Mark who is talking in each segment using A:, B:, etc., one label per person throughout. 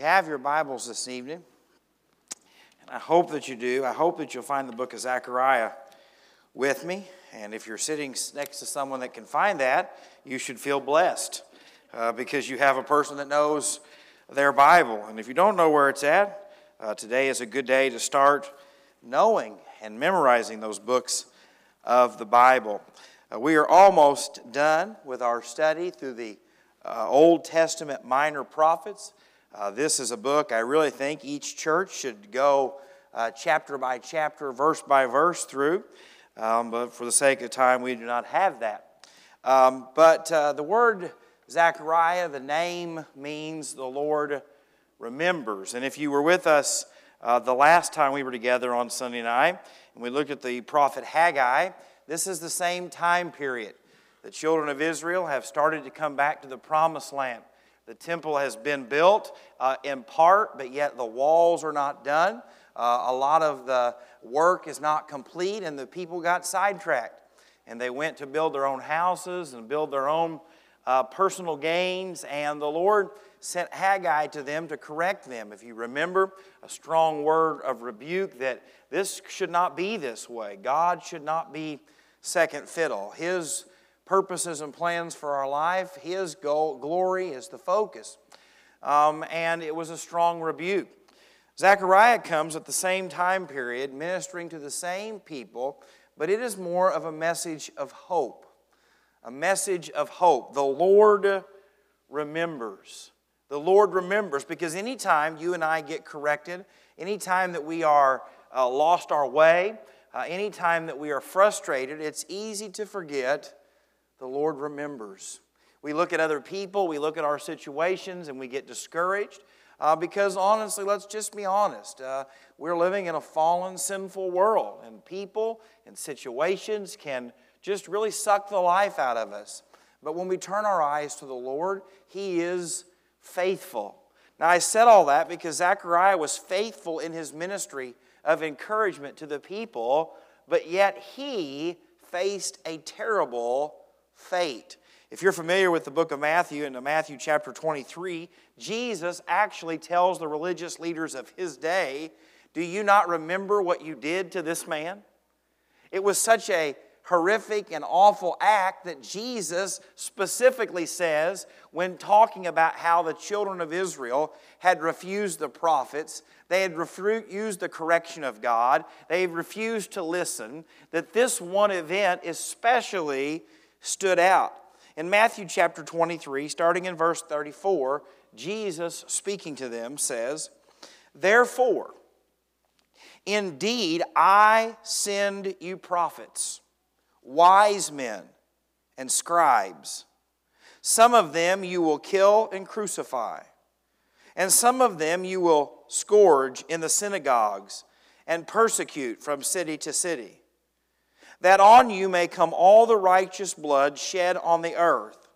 A: you have your Bibles this evening, and I hope that you do, I hope that you'll find the book of Zechariah with me. And if you're sitting next to someone that can find that, you should feel blessed uh, because you have a person that knows their Bible. And if you don't know where it's at, uh, today is a good day to start knowing and memorizing those books of the Bible. Uh, we are almost done with our study through the uh, Old Testament minor prophets. Uh, this is a book I really think each church should go uh, chapter by chapter, verse by verse through. Um, but for the sake of time, we do not have that. Um, but uh, the word Zechariah, the name means the Lord remembers. And if you were with us uh, the last time we were together on Sunday night, and we looked at the prophet Haggai, this is the same time period. The children of Israel have started to come back to the promised land. The temple has been built uh, in part, but yet the walls are not done. Uh, a lot of the work is not complete, and the people got sidetracked. And they went to build their own houses and build their own uh, personal gains, and the Lord sent Haggai to them to correct them. If you remember, a strong word of rebuke that this should not be this way. God should not be second fiddle. His purposes and plans for our life, His goal, glory is the focus. Um, and it was a strong rebuke. Zechariah comes at the same time period, ministering to the same people, but it is more of a message of hope. A message of hope. The Lord remembers. The Lord remembers because anytime you and I get corrected, anytime that we are uh, lost our way, uh, anytime that we are frustrated, it's easy to forget the Lord remembers. We look at other people, we look at our situations, and we get discouraged. Uh, because honestly, let's just be honest. Uh, we're living in a fallen, sinful world, and people and situations can just really suck the life out of us. But when we turn our eyes to the Lord, He is faithful. Now, I said all that because Zechariah was faithful in his ministry of encouragement to the people, but yet he faced a terrible fate. If you're familiar with the book of Matthew, in Matthew chapter 23, Jesus actually tells the religious leaders of his day, Do you not remember what you did to this man? It was such a horrific and awful act that Jesus specifically says when talking about how the children of Israel had refused the prophets, they had refused the correction of God, they refused to listen, that this one event especially stood out. In Matthew chapter 23, starting in verse 34, Jesus speaking to them says, Therefore, indeed I send you prophets wise men, and scribes. Some of them you will kill and crucify, and some of them you will scourge in the synagogues and persecute from city to city, that on you may come all the righteous blood shed on the earth.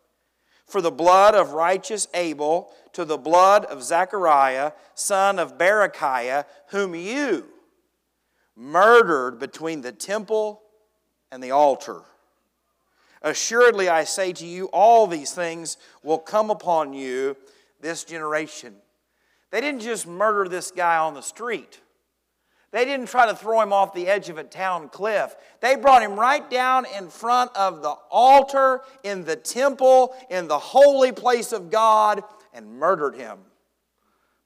A: For the blood of righteous Abel to the blood of Zechariah, son of Berechiah, whom you murdered between the temple and the altar. Assuredly, I say to you, all these things will come upon you this generation. They didn't just murder this guy on the street. They didn't try to throw him off the edge of a town cliff. They brought him right down in front of the altar, in the temple, in the holy place of God, and murdered him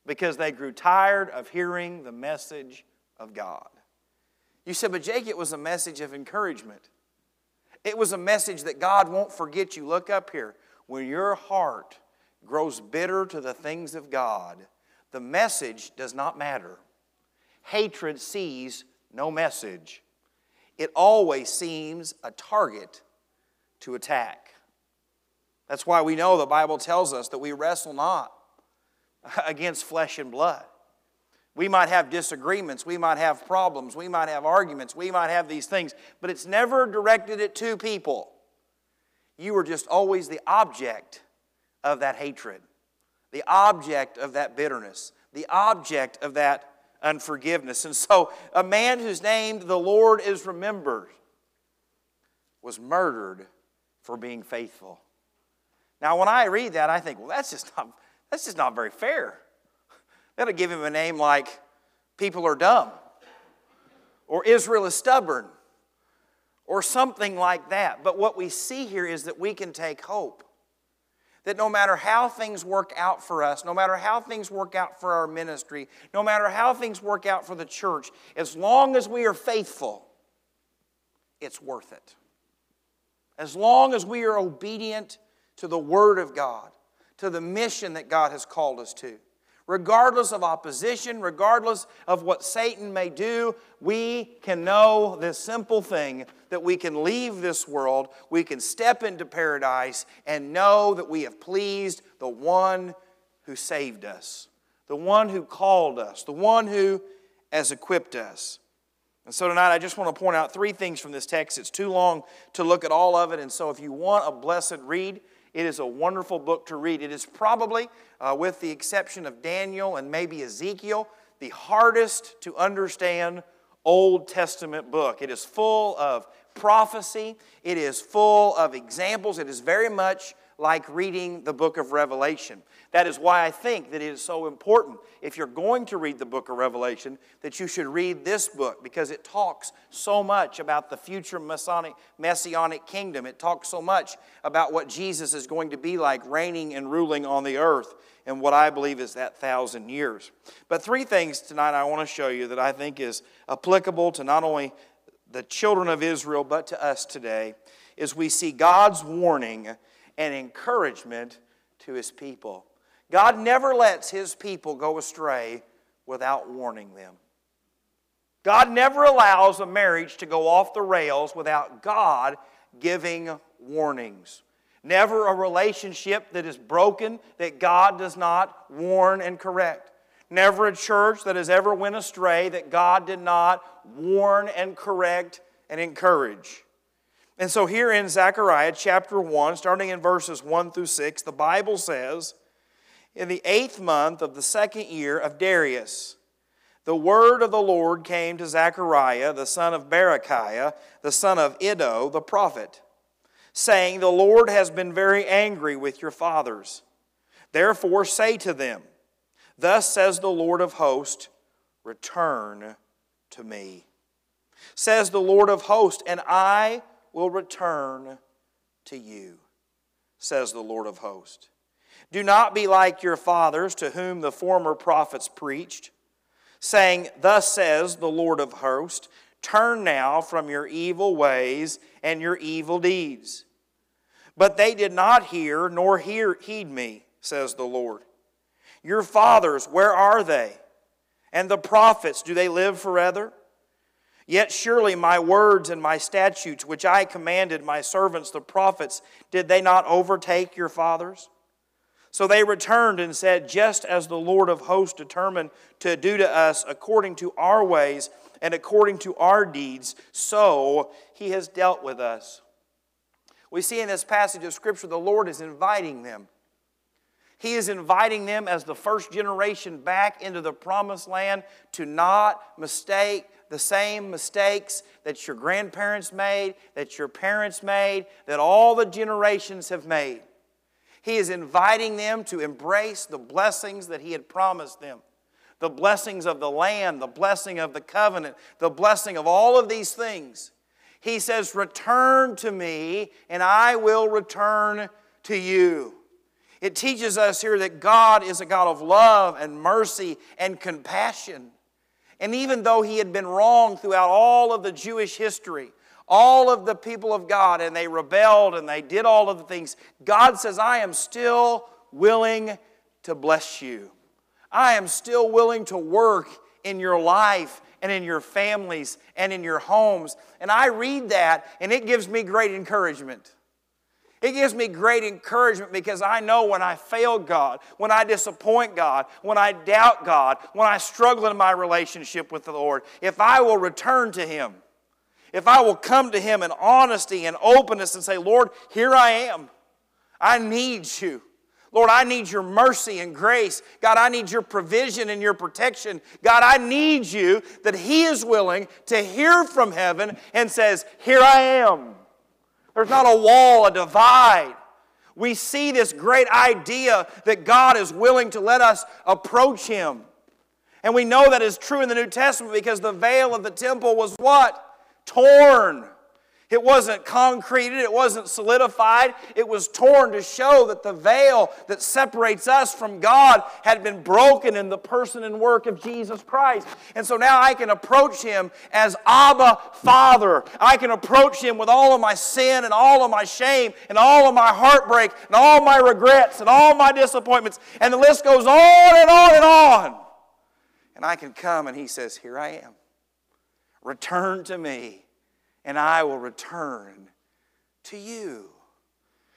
A: because they grew tired of hearing the message of God. You said, but Jake, it was a message of encouragement. It was a message that God won't forget you. Look up here. When your heart grows bitter to the things of God, the message does not matter. Hatred sees no message, it always seems a target to attack. That's why we know the Bible tells us that we wrestle not against flesh and blood. We might have disagreements, we might have problems, we might have arguments, we might have these things, but it's never directed at two people. You are just always the object of that hatred, the object of that bitterness, the object of that unforgiveness. And so, a man whose name the Lord is remembered was murdered for being faithful. Now, when I read that, I think, well, that's just not, that's just not very fair. That'll give him a name like People Are Dumb, or Israel is Stubborn, or something like that. But what we see here is that we can take hope. That no matter how things work out for us, no matter how things work out for our ministry, no matter how things work out for the church, as long as we are faithful, it's worth it. As long as we are obedient to the Word of God, to the mission that God has called us to. Regardless of opposition, regardless of what Satan may do, we can know this simple thing that we can leave this world, we can step into paradise, and know that we have pleased the one who saved us, the one who called us, the one who has equipped us. And so tonight, I just want to point out three things from this text. It's too long to look at all of it, and so if you want a blessed read, it is a wonderful book to read. It is probably, uh, with the exception of Daniel and maybe Ezekiel, the hardest to understand Old Testament book. It is full of prophecy, it is full of examples, it is very much like reading the book of Revelation. That is why I think that it is so important, if you're going to read the book of Revelation, that you should read this book because it talks so much about the future Masonic, messianic kingdom. It talks so much about what Jesus is going to be like, reigning and ruling on the earth, and what I believe is that thousand years. But three things tonight I want to show you that I think is applicable to not only the children of Israel, but to us today, is we see God's warning and encouragement to his people. God never lets his people go astray without warning them. God never allows a marriage to go off the rails without God giving warnings. Never a relationship that is broken that God does not warn and correct. Never a church that has ever went astray that God did not warn and correct and encourage. And so, here in Zechariah chapter 1, starting in verses 1 through 6, the Bible says, In the eighth month of the second year of Darius, the word of the Lord came to Zechariah, the son of Berechiah, the son of Iddo, the prophet, saying, The Lord has been very angry with your fathers. Therefore, say to them, Thus says the Lord of hosts, Return to me. Says the Lord of hosts, and I will return to you, says the Lord of hosts. Do not be like your fathers, to whom the former prophets preached, saying, Thus says the Lord of hosts, Turn now from your evil ways and your evil deeds. But they did not hear nor hear, heed me, says the Lord. Your fathers, where are they? And the prophets, do they live forever? Yet surely my words and my statutes, which I commanded my servants the prophets, did they not overtake your fathers? So they returned and said, Just as the Lord of hosts determined to do to us according to our ways and according to our deeds, so he has dealt with us. We see in this passage of Scripture the Lord is inviting them. He is inviting them as the first generation back into the promised land to not mistake the same mistakes that your grandparents made, that your parents made, that all the generations have made. He is inviting them to embrace the blessings that He had promised them the blessings of the land, the blessing of the covenant, the blessing of all of these things. He says, Return to me, and I will return to you. It teaches us here that God is a God of love and mercy and compassion. And even though he had been wrong throughout all of the Jewish history, all of the people of God, and they rebelled and they did all of the things, God says, I am still willing to bless you. I am still willing to work in your life and in your families and in your homes. And I read that, and it gives me great encouragement. It gives me great encouragement because I know when I fail God, when I disappoint God, when I doubt God, when I struggle in my relationship with the Lord, if I will return to Him, if I will come to Him in honesty and openness and say, Lord, here I am. I need you. Lord, I need your mercy and grace. God, I need your provision and your protection. God, I need you that He is willing to hear from heaven and says, Here I am. There's not a wall, a divide. We see this great idea that God is willing to let us approach Him. And we know that is true in the New Testament because the veil of the temple was what? Torn. It wasn't concreted, it wasn't solidified, it was torn to show that the veil that separates us from God had been broken in the person and work of Jesus Christ. And so now I can approach Him as Abba Father. I can approach Him with all of my sin and all of my shame and all of my heartbreak and all my regrets and all my disappointments. And the list goes on and on and on. And I can come and He says, Here I am. Return to me and I will return to you.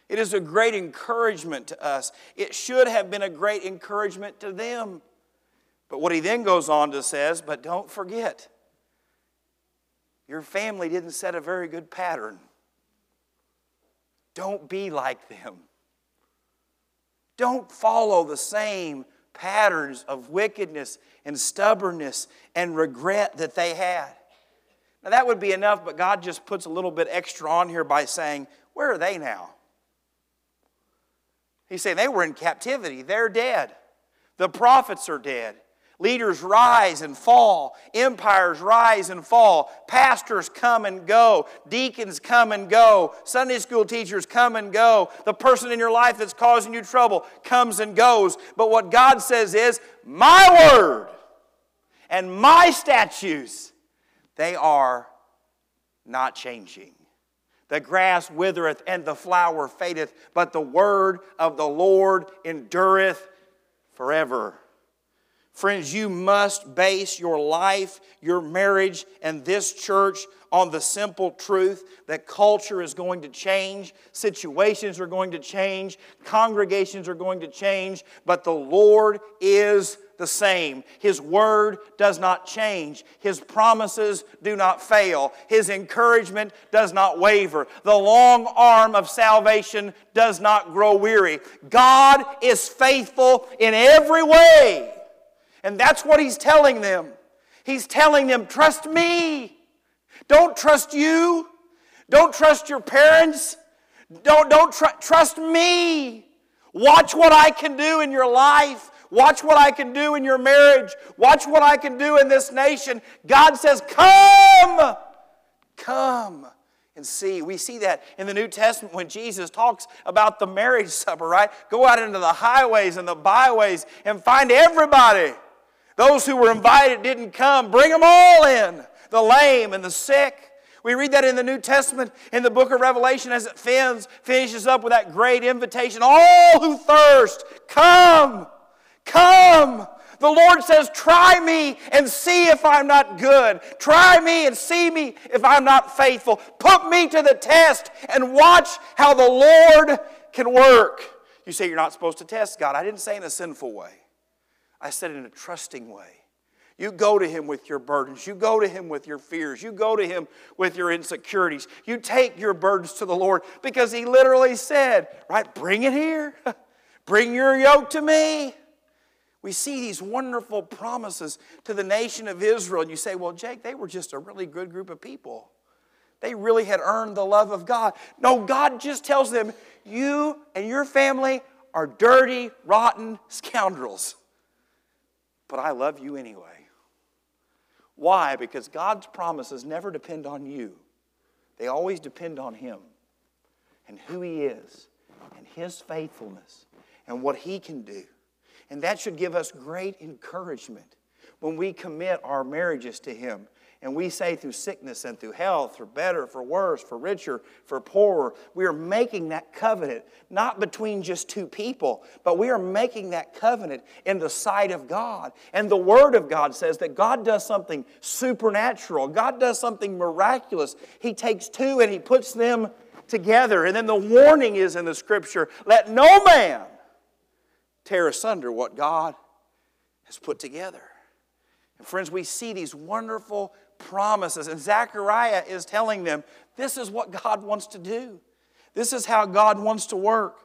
A: It is a great encouragement to us. It should have been a great encouragement to them. But what he then goes on to says, but don't forget, your family didn't set a very good pattern. Don't be like them. Don't follow the same patterns of wickedness and stubbornness and regret that they had. Now, that would be enough, but God just puts a little bit extra on here by saying, Where are they now? He's saying they were in captivity, they're dead. The prophets are dead. Leaders rise and fall. Empires rise and fall. Pastors come and go. Deacons come and go. Sunday school teachers come and go. The person in your life that's causing you trouble comes and goes. But what God says is, My word and my statutes they are not changing. The grass withereth and the flower fadeth, but the word of the Lord endureth forever. Friends, you must base your life, your marriage, and this church on the simple truth that culture is going to change, situations are going to change, congregations are going to change, but the Lord is the same. His word does not change. His promises do not fail. His encouragement does not waver. The long arm of salvation does not grow weary. God is faithful in every way. And that's what He's telling them. He's telling them, trust me. Don't trust you. Don't trust your parents. Don't, don't tr- trust me. Watch what I can do in your life. Watch what I can do in your marriage. Watch what I can do in this nation. God says, Come! Come and see. We see that in the New Testament when Jesus talks about the marriage supper, right? Go out into the highways and the byways and find everybody. Those who were invited didn't come. Bring them all in the lame and the sick. We read that in the New Testament in the book of Revelation as it fins, finishes up with that great invitation. All who thirst, come. Come. The Lord says, Try me and see if I'm not good. Try me and see me if I'm not faithful. Put me to the test and watch how the Lord can work. You say you're not supposed to test God. I didn't say in a sinful way, I said in a trusting way. You go to Him with your burdens. You go to Him with your fears. You go to Him with your insecurities. You take your burdens to the Lord because He literally said, right, bring it here. bring your yoke to me. We see these wonderful promises to the nation of Israel, and you say, well, Jake, they were just a really good group of people. They really had earned the love of God. No, God just tells them, you and your family are dirty, rotten scoundrels. But I love you anyway. Why? Because God's promises never depend on you, they always depend on Him and who He is and His faithfulness and what He can do. And that should give us great encouragement when we commit our marriages to Him. And we say through sickness and through health, for better, for worse, for richer, for poorer, we are making that covenant, not between just two people, but we are making that covenant in the sight of God. And the Word of God says that God does something supernatural, God does something miraculous. He takes two and He puts them together. And then the warning is in the Scripture let no man tear asunder what God has put together. And friends, we see these wonderful promises, and Zechariah is telling them this is what God wants to do. This is how God wants to work.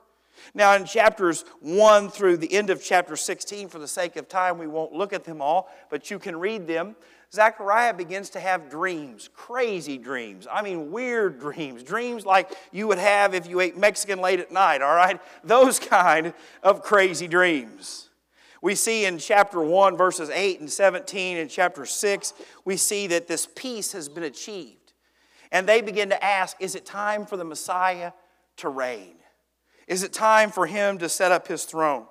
A: Now, in chapters 1 through the end of chapter 16, for the sake of time, we won't look at them all, but you can read them. Zechariah begins to have dreams, crazy dreams. I mean, weird dreams. Dreams like you would have if you ate Mexican late at night, all right? Those kind of crazy dreams. We see in chapter 1, verses 8 and 17, and chapter 6, we see that this peace has been achieved. And they begin to ask Is it time for the Messiah to reign? Is it time for him to set up his throne?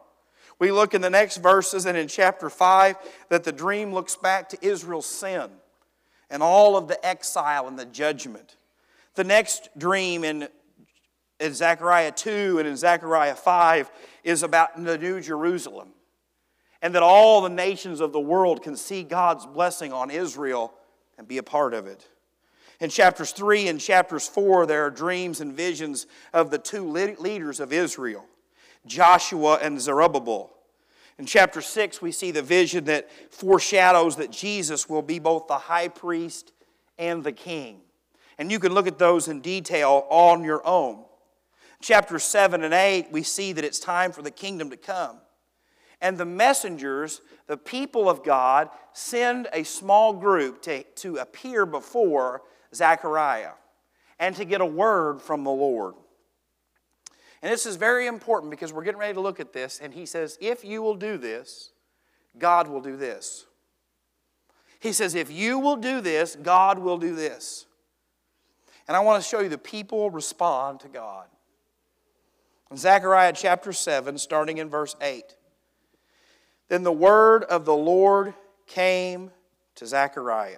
A: We look in the next verses and in chapter 5 that the dream looks back to Israel's sin and all of the exile and the judgment. The next dream in, in Zechariah 2 and in Zechariah 5 is about the New Jerusalem and that all the nations of the world can see God's blessing on Israel and be a part of it. In chapters 3 and chapters 4, there are dreams and visions of the two leaders of Israel, Joshua and Zerubbabel. In chapter 6, we see the vision that foreshadows that Jesus will be both the high priest and the king. And you can look at those in detail on your own. Chapter 7 and 8, we see that it's time for the kingdom to come. And the messengers, the people of God, send a small group to, to appear before Zechariah and to get a word from the Lord. And this is very important because we're getting ready to look at this. And he says, If you will do this, God will do this. He says, If you will do this, God will do this. And I want to show you the people respond to God. In Zechariah chapter 7, starting in verse 8. Then the word of the Lord came to Zechariah.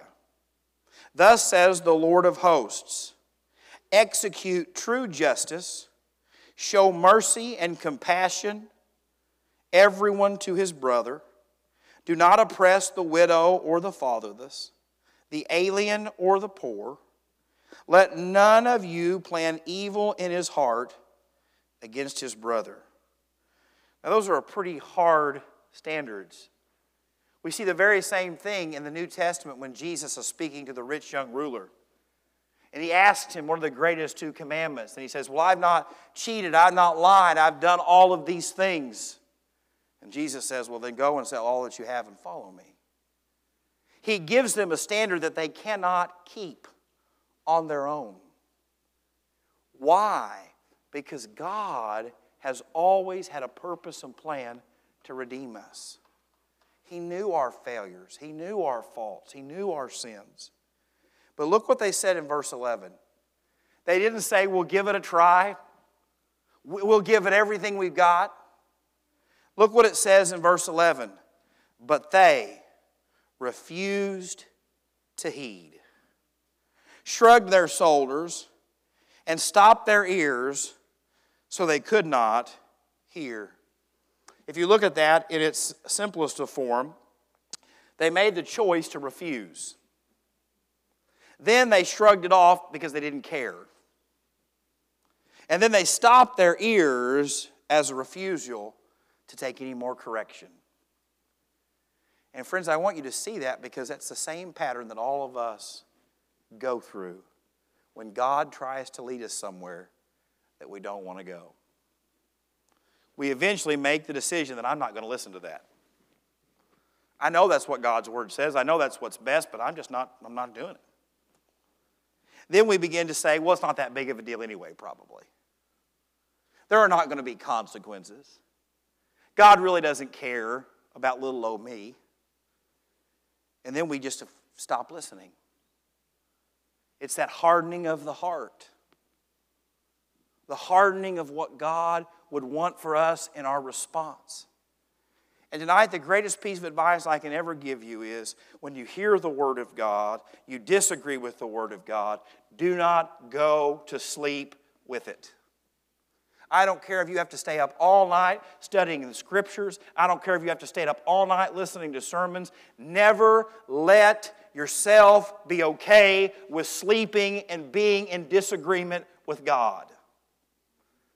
A: Thus says the Lord of hosts execute true justice, show mercy and compassion, everyone to his brother. Do not oppress the widow or the fatherless, the alien or the poor. Let none of you plan evil in his heart against his brother. Now, those are pretty hard standards. We see the very same thing in the New Testament when Jesus is speaking to the rich young ruler. And he asks him, one of the greatest two commandments? And he says, Well, I've not cheated, I've not lied, I've done all of these things. And Jesus says, Well, then go and sell all that you have and follow me. He gives them a standard that they cannot keep on their own. Why? Because God has always had a purpose and plan to redeem us. He knew our failures, He knew our faults, He knew our sins. But look what they said in verse 11. They didn't say, We'll give it a try, we'll give it everything we've got. Look what it says in verse 11. But they refused to heed, shrugged their shoulders, and stopped their ears so they could not hear. If you look at that in its simplest of form, they made the choice to refuse. Then they shrugged it off because they didn't care. And then they stopped their ears as a refusal to take any more correction. And friends, I want you to see that because that's the same pattern that all of us go through when God tries to lead us somewhere that we don't want to go we eventually make the decision that I'm not going to listen to that. I know that's what God's word says. I know that's what's best, but I'm just not I'm not doing it. Then we begin to say, well, it's not that big of a deal anyway, probably. There are not going to be consequences. God really doesn't care about little old me. And then we just stop listening. It's that hardening of the heart. The hardening of what God would want for us in our response. And tonight, the greatest piece of advice I can ever give you is when you hear the Word of God, you disagree with the Word of God, do not go to sleep with it. I don't care if you have to stay up all night studying the Scriptures. I don't care if you have to stay up all night listening to sermons. Never let yourself be okay with sleeping and being in disagreement with God.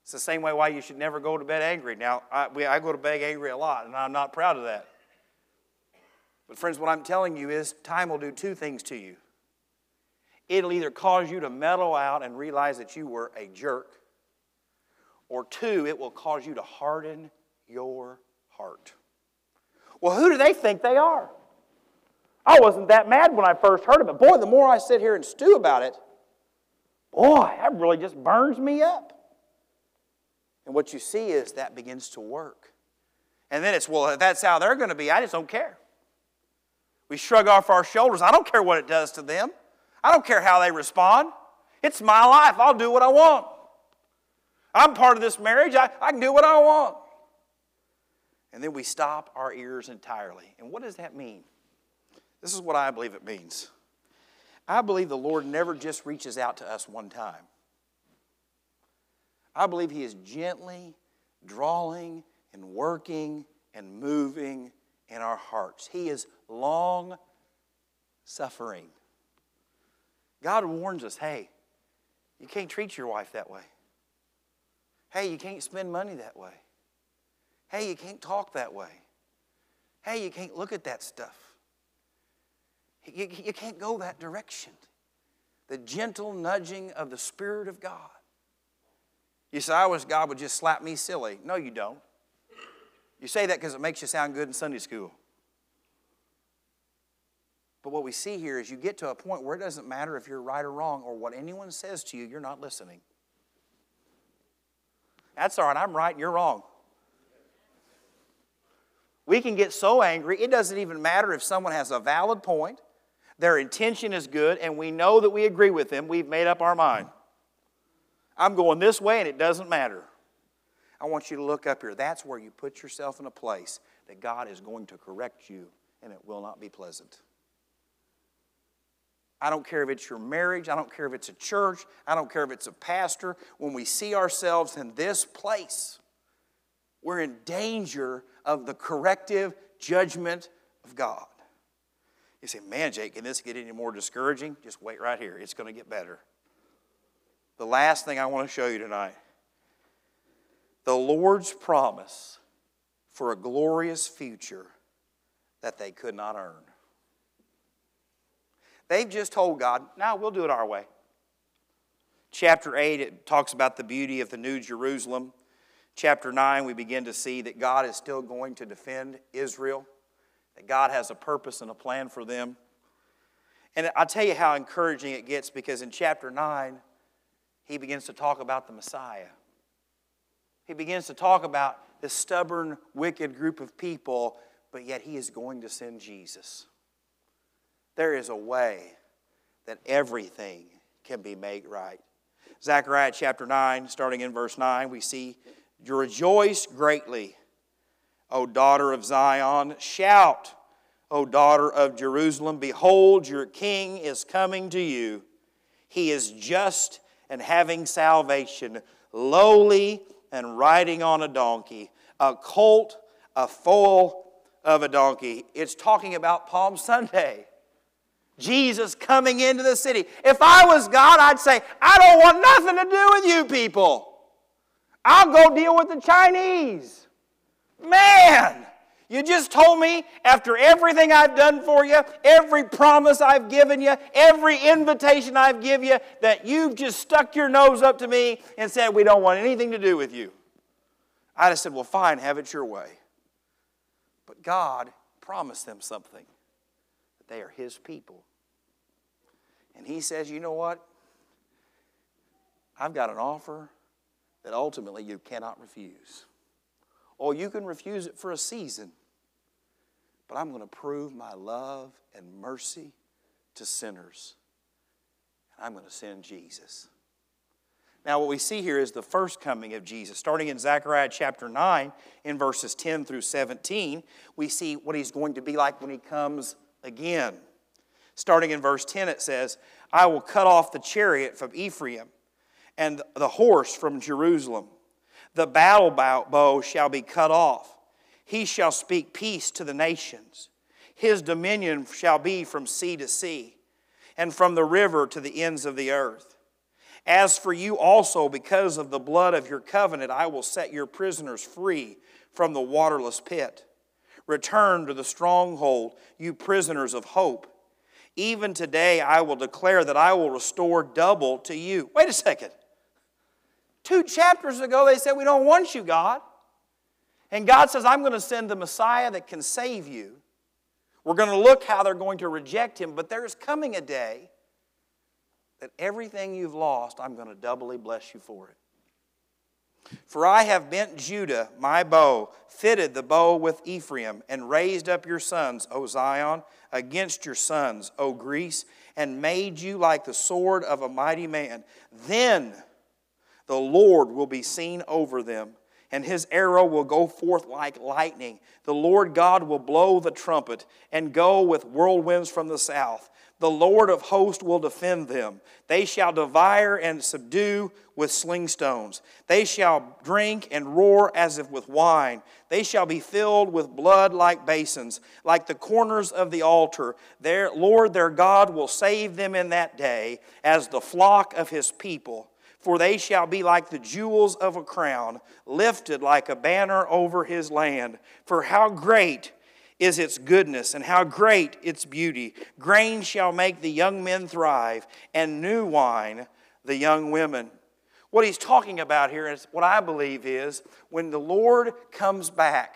A: It's the same way why you should never go to bed angry. Now, I, we, I go to bed angry a lot, and I'm not proud of that. But, friends, what I'm telling you is time will do two things to you. It'll either cause you to mellow out and realize that you were a jerk, or two, it will cause you to harden your heart. Well, who do they think they are? I wasn't that mad when I first heard of it. Boy, the more I sit here and stew about it, boy, that really just burns me up. And what you see is that begins to work. And then it's, well, if that's how they're going to be, I just don't care. We shrug off our shoulders. I don't care what it does to them. I don't care how they respond. It's my life. I'll do what I want. I'm part of this marriage. I, I can do what I want. And then we stop our ears entirely. And what does that mean? This is what I believe it means. I believe the Lord never just reaches out to us one time. I believe He is gently drawing and working and moving in our hearts. He is long suffering. God warns us hey, you can't treat your wife that way. Hey, you can't spend money that way. Hey, you can't talk that way. Hey, you can't look at that stuff. You, you can't go that direction. The gentle nudging of the Spirit of God. You say, I wish God would just slap me silly. No, you don't. You say that because it makes you sound good in Sunday school. But what we see here is you get to a point where it doesn't matter if you're right or wrong or what anyone says to you, you're not listening. That's all right, I'm right you're wrong. We can get so angry, it doesn't even matter if someone has a valid point, their intention is good, and we know that we agree with them, we've made up our mind. I'm going this way and it doesn't matter. I want you to look up here. That's where you put yourself in a place that God is going to correct you and it will not be pleasant. I don't care if it's your marriage. I don't care if it's a church. I don't care if it's a pastor. When we see ourselves in this place, we're in danger of the corrective judgment of God. You say, man, Jake, can this get any more discouraging? Just wait right here. It's going to get better. The last thing I want to show you tonight the Lord's promise for a glorious future that they could not earn. They've just told God, now we'll do it our way. Chapter 8, it talks about the beauty of the New Jerusalem. Chapter 9, we begin to see that God is still going to defend Israel, that God has a purpose and a plan for them. And I'll tell you how encouraging it gets because in chapter 9, he begins to talk about the Messiah. He begins to talk about this stubborn, wicked group of people, but yet he is going to send Jesus. There is a way that everything can be made right. Zechariah chapter 9, starting in verse 9, we see, Rejoice greatly, O daughter of Zion. Shout, O daughter of Jerusalem. Behold, your king is coming to you. He is just and having salvation, lowly and riding on a donkey, a colt, a foal of a donkey. It's talking about Palm Sunday. Jesus coming into the city. If I was God, I'd say, I don't want nothing to do with you people. I'll go deal with the Chinese. Man, you just told me after everything I've done for you, every promise I've given you, every invitation I've given you, that you've just stuck your nose up to me and said, We don't want anything to do with you. I'd have said, Well, fine, have it your way. But God promised them something that they are His people. And he says, You know what? I've got an offer that ultimately you cannot refuse. Or you can refuse it for a season, but I'm going to prove my love and mercy to sinners. And I'm going to send Jesus. Now, what we see here is the first coming of Jesus. Starting in Zechariah chapter 9, in verses 10 through 17, we see what he's going to be like when he comes again. Starting in verse 10, it says, I will cut off the chariot from Ephraim and the horse from Jerusalem. The battle bow shall be cut off. He shall speak peace to the nations. His dominion shall be from sea to sea, and from the river to the ends of the earth. As for you also, because of the blood of your covenant, I will set your prisoners free from the waterless pit. Return to the stronghold, you prisoners of hope. Even today, I will declare that I will restore double to you. Wait a second. Two chapters ago, they said, We don't want you, God. And God says, I'm going to send the Messiah that can save you. We're going to look how they're going to reject him, but there's coming a day that everything you've lost, I'm going to doubly bless you for it. For I have bent Judah, my bow, fitted the bow with Ephraim, and raised up your sons, O Zion, against your sons, O Greece, and made you like the sword of a mighty man. Then the Lord will be seen over them, and his arrow will go forth like lightning. The Lord God will blow the trumpet and go with whirlwinds from the south. The Lord of hosts will defend them. They shall devour and subdue with sling stones. They shall drink and roar as if with wine. They shall be filled with blood like basins, like the corners of the altar. Their Lord their God will save them in that day as the flock of his people. For they shall be like the jewels of a crown, lifted like a banner over his land. For how great is its goodness, and how great its beauty. Grain shall make the young men thrive, and new wine the young women. What he's talking about here is what I believe is when the Lord comes back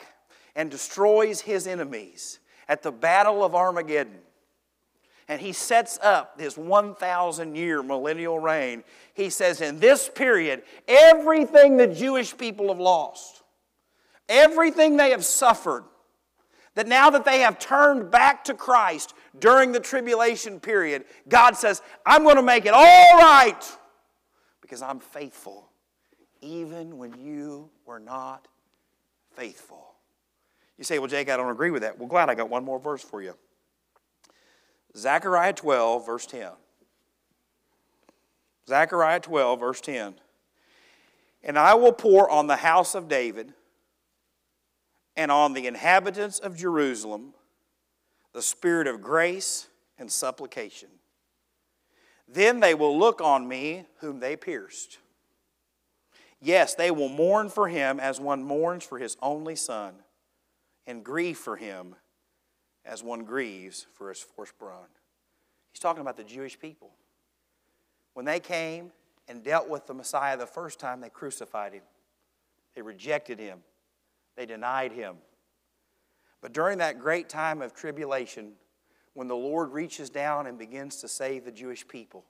A: and destroys his enemies at the battle of Armageddon, and he sets up his 1,000 year millennial reign, he says, In this period, everything the Jewish people have lost, everything they have suffered, that now that they have turned back to Christ during the tribulation period, God says, I'm going to make it all right because I'm faithful, even when you were not faithful. You say, Well, Jake, I don't agree with that. Well, glad I got one more verse for you. Zechariah 12, verse 10. Zechariah 12, verse 10. And I will pour on the house of David and on the inhabitants of Jerusalem the spirit of grace and supplication. Then they will look on me whom they pierced. Yes, they will mourn for him as one mourns for his only son, and grieve for him as one grieves for his firstborn. He's talking about the Jewish people. When they came and dealt with the Messiah the first time, they crucified him, they rejected him, they denied him. But during that great time of tribulation, when the Lord reaches down and begins to save the Jewish people,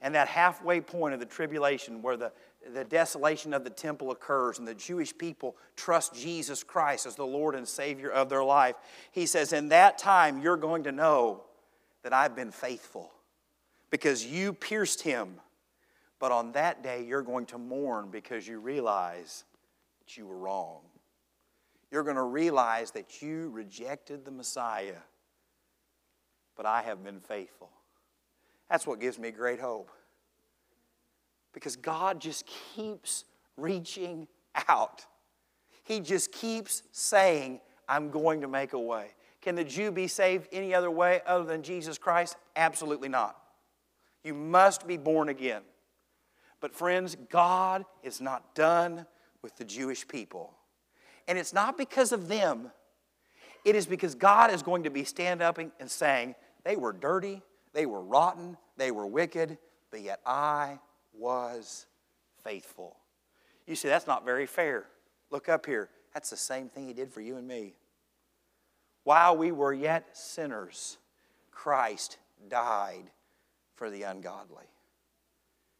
A: and that halfway point of the tribulation where the, the desolation of the temple occurs and the Jewish people trust Jesus Christ as the Lord and Savior of their life, he says, In that time, you're going to know that I've been faithful because you pierced him. But on that day, you're going to mourn because you realize that you were wrong you're going to realize that you rejected the Messiah, but I have been faithful. That's what gives me great hope. Because God just keeps reaching out. He just keeps saying, I'm going to make a way. Can the Jew be saved any other way other than Jesus Christ? Absolutely not. You must be born again. But, friends, God is not done with the Jewish people. And it's not because of them, it is because God is going to be stand up and saying, They were dirty, they were rotten, they were wicked, but yet I was faithful. You see, that's not very fair. Look up here. That's the same thing He did for you and me. While we were yet sinners, Christ died for the ungodly.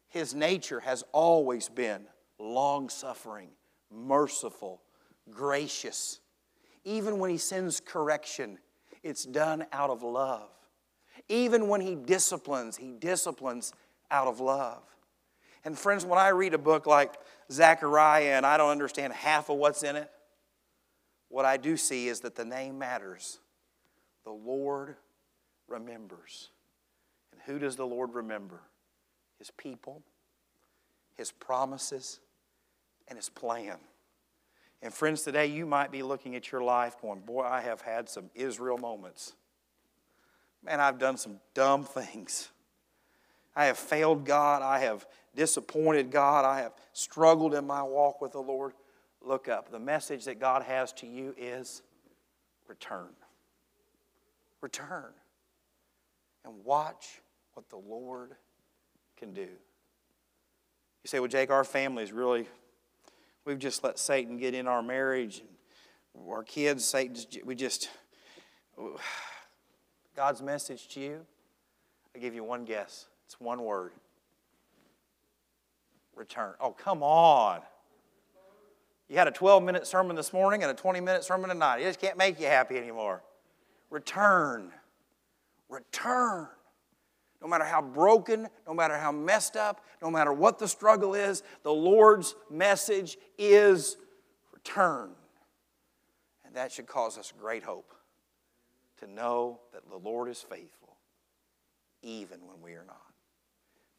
A: His nature has always been long suffering, merciful, gracious. Even when he sends correction, it's done out of love. Even when he disciplines, he disciplines out of love. And friends, when I read a book like Zechariah and I don't understand half of what's in it, what I do see is that the name matters. The Lord remembers. And who does the Lord remember? His people, His promises, and His plan. And friends, today you might be looking at your life going, Boy, I have had some Israel moments. Man, I've done some dumb things. I have failed God. I have disappointed God. I have struggled in my walk with the Lord. Look up. The message that God has to you is return. Return. And watch what the Lord can do. You say, well, Jake, our family is really We've just let Satan get in our marriage and our kids. Satan, we just, God's message to you, I give you one guess. It's one word return. Oh, come on. You had a 12 minute sermon this morning and a 20 minute sermon tonight. It just can't make you happy anymore. Return. Return. No matter how broken, no matter how messed up, no matter what the struggle is, the Lord's message is return. And that should cause us great hope to know that the Lord is faithful, even when we are not.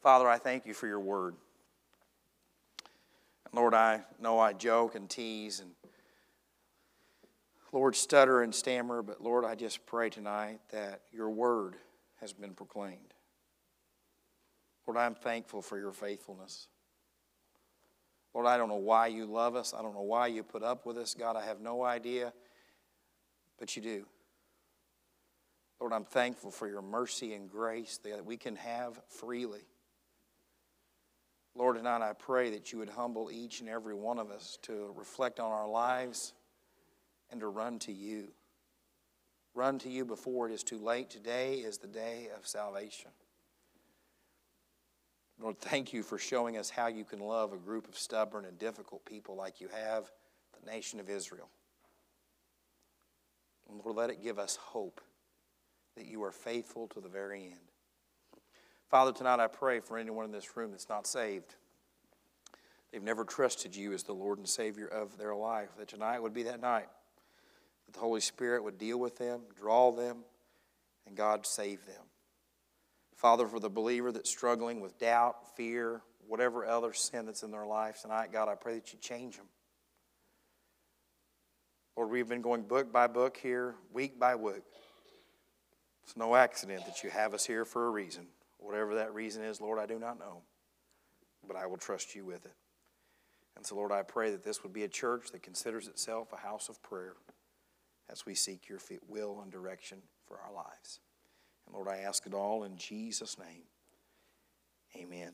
A: Father, I thank you for your word. And Lord, I know I joke and tease and Lord, stutter and stammer, but Lord, I just pray tonight that your word has been proclaimed. Lord, I'm thankful for your faithfulness. Lord, I don't know why you love us. I don't know why you put up with us. God, I have no idea, but you do. Lord, I'm thankful for your mercy and grace that we can have freely. Lord, tonight I pray that you would humble each and every one of us to reflect on our lives and to run to you. Run to you before it is too late. Today is the day of salvation. Lord, thank you for showing us how you can love a group of stubborn and difficult people like you have the nation of Israel. And Lord, let it give us hope that you are faithful to the very end. Father, tonight I pray for anyone in this room that's not saved. They've never trusted you as the Lord and Savior of their life. That tonight would be that night. That the Holy Spirit would deal with them, draw them, and God save them. Father, for the believer that's struggling with doubt, fear, whatever other sin that's in their life tonight, God, I pray that you change them. Lord, we've been going book by book here, week by week. It's no accident that you have us here for a reason. Whatever that reason is, Lord, I do not know. But I will trust you with it. And so, Lord, I pray that this would be a church that considers itself a house of prayer as we seek your will and direction for our lives. And Lord, I ask it all in Jesus' name. Amen.